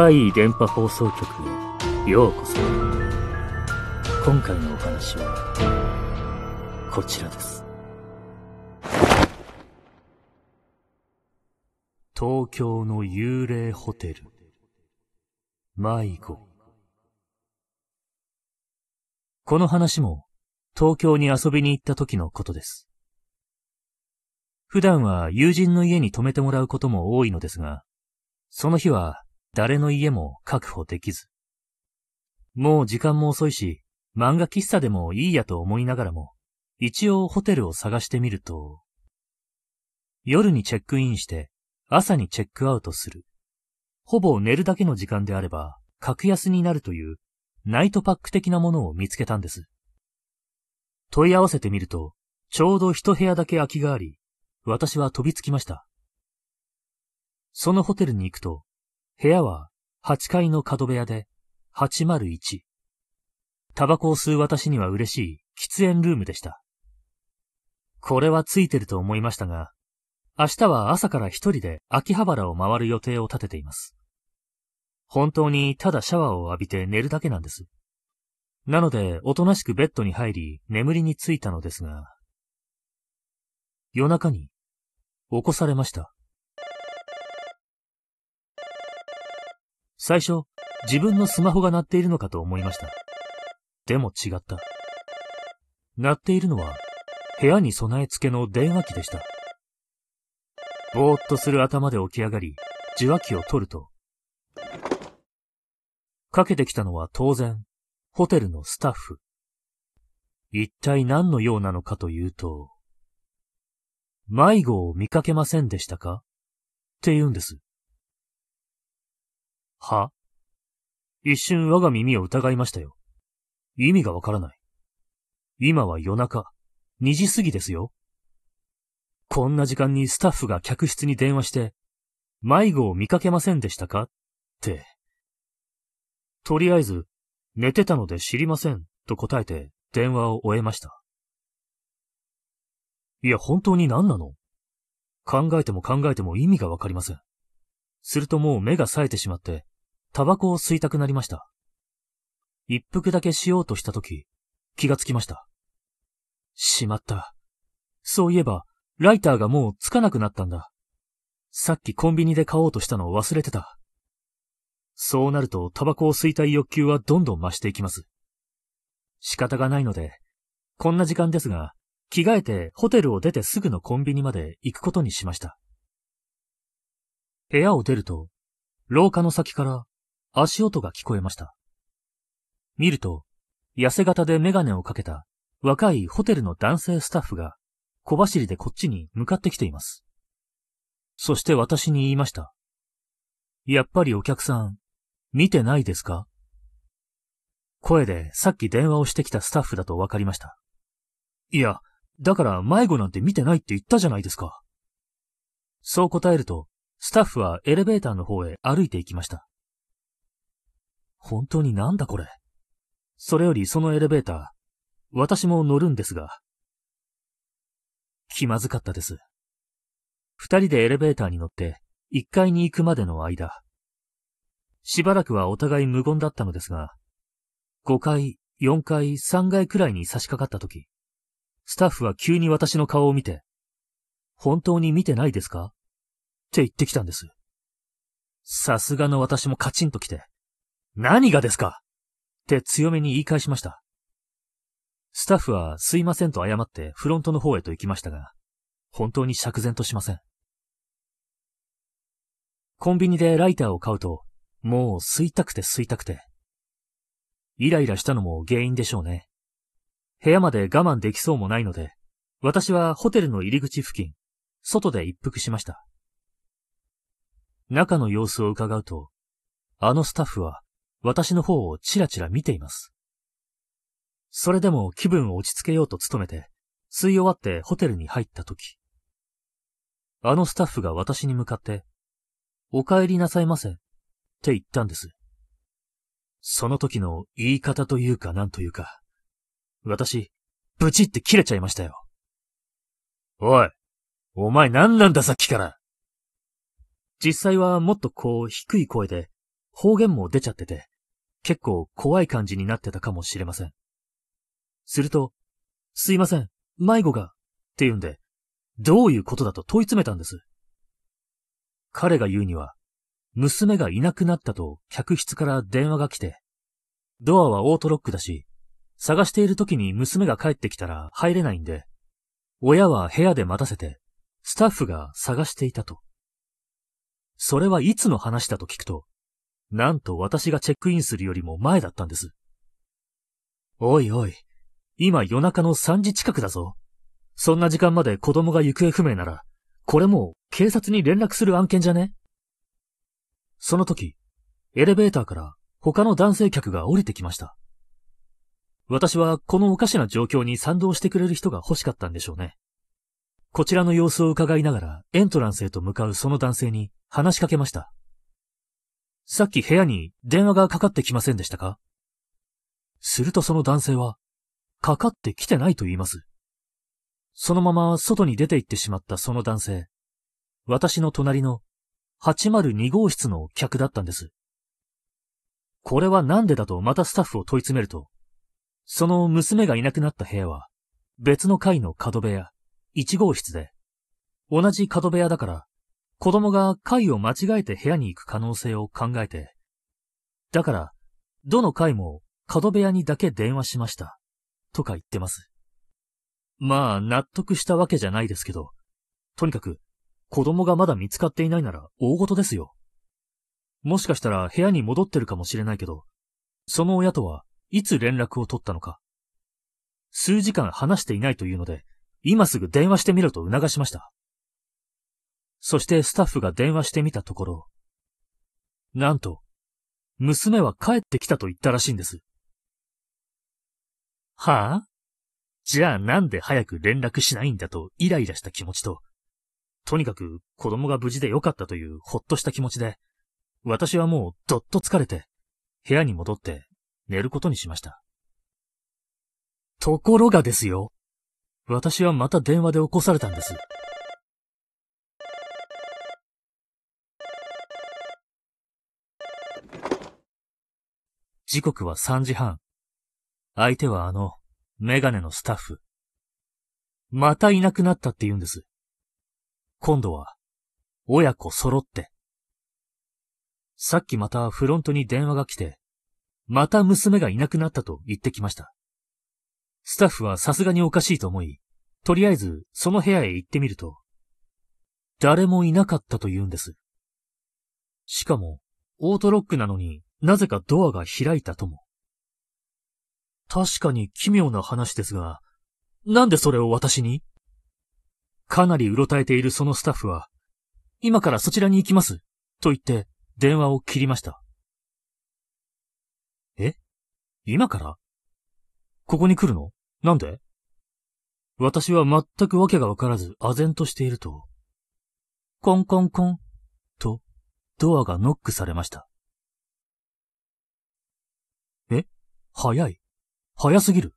怪異電波放送局へようこそ。今回のお話は、こちらです。東京の幽霊ホテル、迷子。この話も、東京に遊びに行った時のことです。普段は友人の家に泊めてもらうことも多いのですが、その日は誰の家も確保できず。もう時間も遅いし、漫画喫茶でもいいやと思いながらも、一応ホテルを探してみると、夜にチェックインして、朝にチェックアウトする。ほぼ寝るだけの時間であれば、格安になるという、ナイトパック的なものを見つけたんです。問い合わせてみると、ちょうど一部屋だけ空きがあり、私は飛びつきました。そのホテルに行くと、部屋は8階の角部屋で801。タバコを吸う私には嬉しい喫煙ルームでした。これはついてると思いましたが、明日は朝から一人で秋葉原を回る予定を立てています。本当にただシャワーを浴びて寝るだけなんです。なので、おとなしくベッドに入り、眠りについたのですが、夜中に、起こされました。最初、自分のスマホが鳴っているのかと思いました。でも違った。鳴っているのは、部屋に備え付けの電話機でした。ぼーっとする頭で起き上がり、受話器を取ると、かけてきたのは当然、ホテルのスタッフ。一体何のようなのかというと、迷子を見かけませんでしたか？って言うんです。は？一瞬我が耳を疑いましたよ。意味がわからない。今は夜中、2時過ぎですよ。こんな時間にスタッフが客室に電話して、迷子を見かけませんでしたか？って。とりあえず、寝てたので知りません、と答えて電話を終えました。いや、本当に何なの？考えても考えても意味がわかりません。するともう目が冴えてしまって、タバコを吸いたくなりました。一服だけしようとしたとき、気がつきました。しまった。そういえば、ライターがもうつかなくなったんだ。さっきコンビニで買おうとしたのを忘れてた。そうなるとタバコを吸いたい欲求はどんどん増していきます。仕方がないので、こんな時間ですが、着替えてホテルを出てすぐのコンビニまで行くことにしました。部屋を出ると、廊下の先から足音が聞こえました。見ると、痩せ型でメガネをかけた若いホテルの男性スタッフが小走りでこっちに向かってきています。そして私に言いました。やっぱりお客さん、見てないですか？声でさっき電話をしてきたスタッフだと分かりました。いや、だから迷子なんて見てないって言ったじゃないですか。そう答えると、スタッフはエレベーターの方へ歩いて行きました。本当になんだこれ？それよりそのエレベーター、私も乗るんですが。気まずかったです。二人でエレベーターに乗って、一階に行くまでの間。しばらくはお互い無言だったのですが、5階、4階、3階くらいに差し掛かった時、スタッフは急に私の顔を見て、本当に見てないですか？って言ってきたんです。さすがの私もカチンと来て、何がですか？って強めに言い返しました。スタッフはすいませんと謝ってフロントの方へと行きましたが、本当に釈然としません。コンビニでライターを買うと、もう吸いたくて吸いたくて。イライラしたのも原因でしょうね。部屋まで我慢できそうもないので、私はホテルの入り口付近、外で一服しました。中の様子を伺うと、あのスタッフは私の方をチラチラ見ています。それでも気分を落ち着けようと努めて、吸い終わってホテルに入った時、あのスタッフが私に向かって、お帰りなさいませ、って言ったんです。その時の言い方というかなんというか、私、ブチって切れちゃいましたよ。おい、お前何なんださっきから。実際はもっとこう低い声で、方言も出ちゃってて、結構怖い感じになってたかもしれません。すると、すいません、迷子が、って言うんで、どういうことだと問い詰めたんです。彼が言うには、娘がいなくなったと客室から電話が来て、ドアはオートロックだし、探している時に娘が帰ってきたら入れないんで、親は部屋で待たせて、スタッフが探していたと。それはいつの話だと聞くと、なんと私がチェックインするよりも前だったんです。おいおい、今夜中の3時近くだぞ。そんな時間まで子供が行方不明なら、これもう警察に連絡する案件じゃね？その時、エレベーターから他の男性客が降りてきました。私はこのおかしな状況に賛同してくれる人が欲しかったんでしょうね。こちらの様子を伺いながらエントランスへと向かうその男性に話しかけました。さっき部屋に電話がかかってきませんでしたか？するとその男性は、かかってきてないと言います。そのまま外に出て行ってしまったその男性、私の隣の802号室の客だったんです。これはなんでだとまたスタッフを問い詰めると、その娘がいなくなった部屋は、別の階の角部屋、1号室で、同じ角部屋だから、子供が階を間違えて部屋に行く可能性を考えて、だから、どの階も角部屋にだけ電話しました。とか言ってます。まあ、納得したわけじゃないですけど、とにかく、子供がまだ見つかっていないなら大事ですよ。もしかしたら部屋に戻ってるかもしれないけど、その親とはいつ連絡を取ったのか。数時間話していないというので、今すぐ電話してみろと促しました。そしてスタッフが電話してみたところ、なんと、娘は帰ってきたと言ったらしいんです。はあ？じゃあなんで早く連絡しないんだとイライラした気持ちと、とにかく子供が無事でよかったというほっとした気持ちで、私はもうどっと疲れて、部屋に戻って寝ることにしました。ところがですよ。私はまた電話で起こされたんです。時刻は3時半。相手はあの、メガネのスタッフ。またいなくなったって言うんです。今度は、親子揃って。さっきまたフロントに電話が来て、また娘がいなくなったと言ってきました。スタッフはさすがにおかしいと思い、とりあえずその部屋へ行ってみると、誰もいなかったと言うんです。しかも、オートロックなのになぜかドアが開いたとも。確かに奇妙な話ですが、なんでそれを私に？かなりうろたえているそのスタッフは、今からそちらに行きます、と言って電話を切りました。え？今から？ここに来るの？なんで？私は全くわけがわからず唖然としていると、コンコンコン、と、ドアがノックされました。え早い。早すぎる。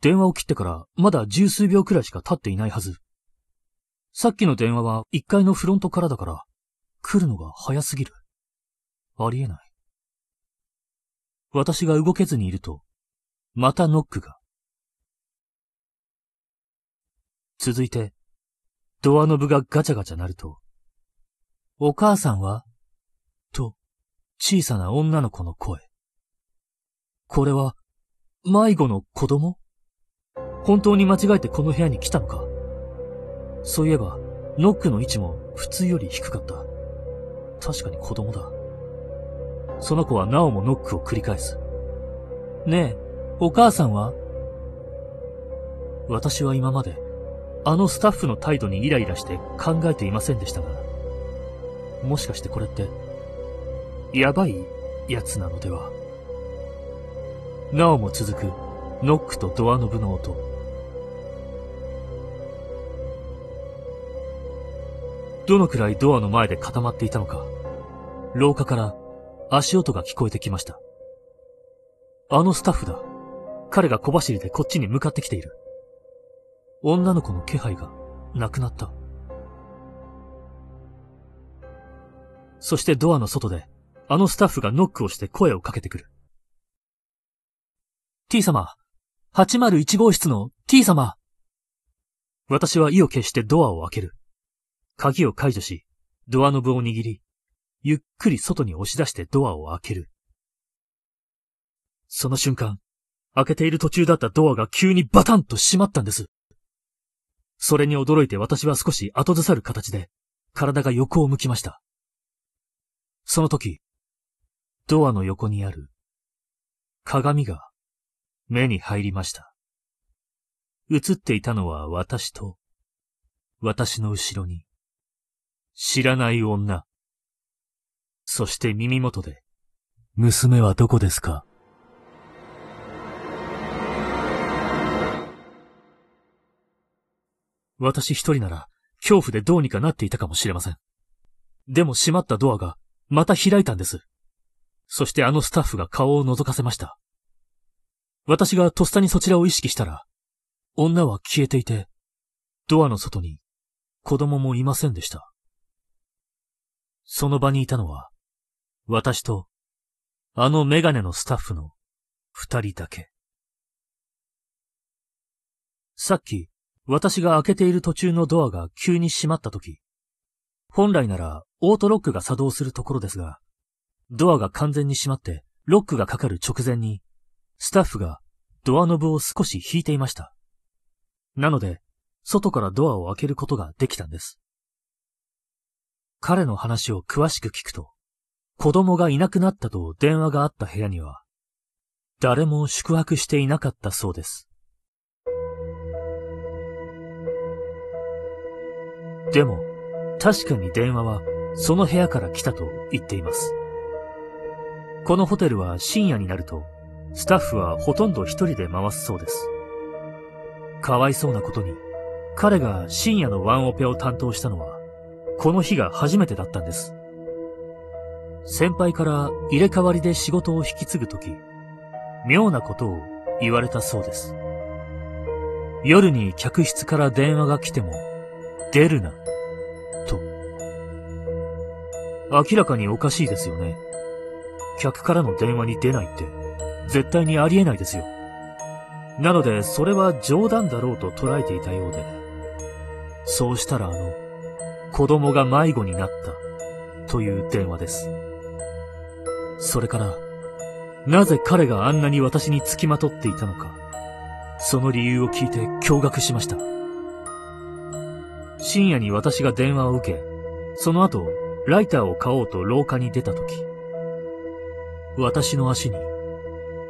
電話を切ってからまだ十数秒くらいしか経っていないはず。さっきの電話は一階のフロントからだから、来るのが早すぎる。ありえない。私が動けずにいると、またノックが。続いて、ドアノブがガチャガチャ鳴ると、お母さんはと、小さな女の子の声。これは、迷子の子供？本当に間違えてこの部屋に来たのか？そういえば、ノックの位置も普通より低かった。確かに子供だ。その子はなおもノックを繰り返す。ねえ、お母さんは？私は今まで、あのスタッフの態度にイライラして考えていませんでしたが、もしかしてこれって、やばいやつなのでは？なおも続くノックとドアノブの音。どのくらいドアの前で固まっていたのか、廊下から足音が聞こえてきました。あのスタッフだ。彼が小走りでこっちに向かってきている。女の子の気配がなくなった。そしてドアの外であのスタッフがノックをして声をかけてくる。T 様、801号室の T 様。私は意を決してドアを開ける。鍵を解除し、ドアノブを握り、ゆっくり外に押し出してドアを開ける。その瞬間、開けている途中だったドアが急にバタンと閉まったんです。それに驚いて私は少し後ずさる形で、体が横を向きました。その時、ドアの横にある鏡が目に入りました。映っていたのは私と、私の後ろに、知らない女。そして耳元で、娘はどこですか？私一人なら、恐怖でどうにかなっていたかもしれません。でも閉まったドアが、また開いたんです。そしてあのスタッフが顔を覗かせました。私がとっさにそちらを意識したら、女は消えていて、ドアの外に子供もいませんでした。その場にいたのは、私と、あのメガネのスタッフの二人だけ。さっき、私が開けている途中のドアが急に閉まった時、本来ならオートロックが作動するところですが、ドアが完全に閉まってロックがかかる直前に、スタッフがドアノブを少し引いていました。なので、外からドアを開けることができたんです。彼の話を詳しく聞くと、子供がいなくなったと電話があった部屋には、誰も宿泊していなかったそうです。でも、確かに電話はその部屋から来たと言っています。このホテルは深夜になると、スタッフはほとんど一人で回すそうです。かわいそうなことに、彼が深夜のワンオペを担当したのは、この日が初めてだったんです。先輩から入れ替わりで仕事を引き継ぐとき、妙なことを言われたそうです。夜に客室から電話が来ても、出るな、と。明らかにおかしいですよね。客からの電話に出ないって、絶対にありえないですよ。なので、それは冗談だろうと捉えていたようで、そうしたらあの、子供が迷子になった、という電話です。それから、なぜ彼があんなに私に付きまとっていたのか、その理由を聞いて驚愕しました。深夜に私が電話を受け、その後、ライターを買おうと廊下に出た時、私の足に、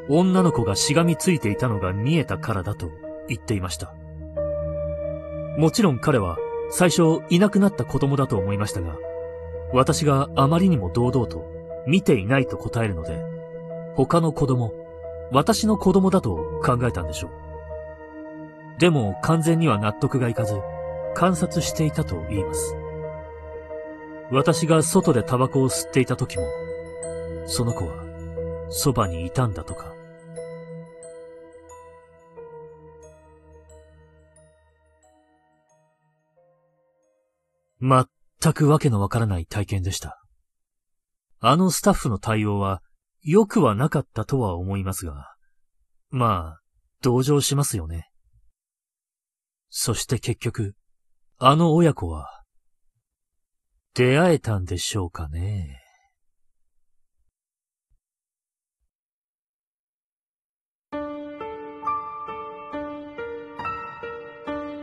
女の子がしがみついていたのが見えたからだと言っていました。もちろん彼は最初いなくなった子供だと思いましたが、私があまりにも堂々と見ていないと答えるので、他の子供、私の子供だと考えたんでしょう。でも完全には納得がいかず、観察していたと言います。私が外でタバコを吸っていた時も、その子はそばにいたんだとか。全くわけのわからない体験でした。あのスタッフの対応は良くはなかったとは思いますが、まあ、同情しますよね。そして結局、あの親子は、出会えたんでしょうかね。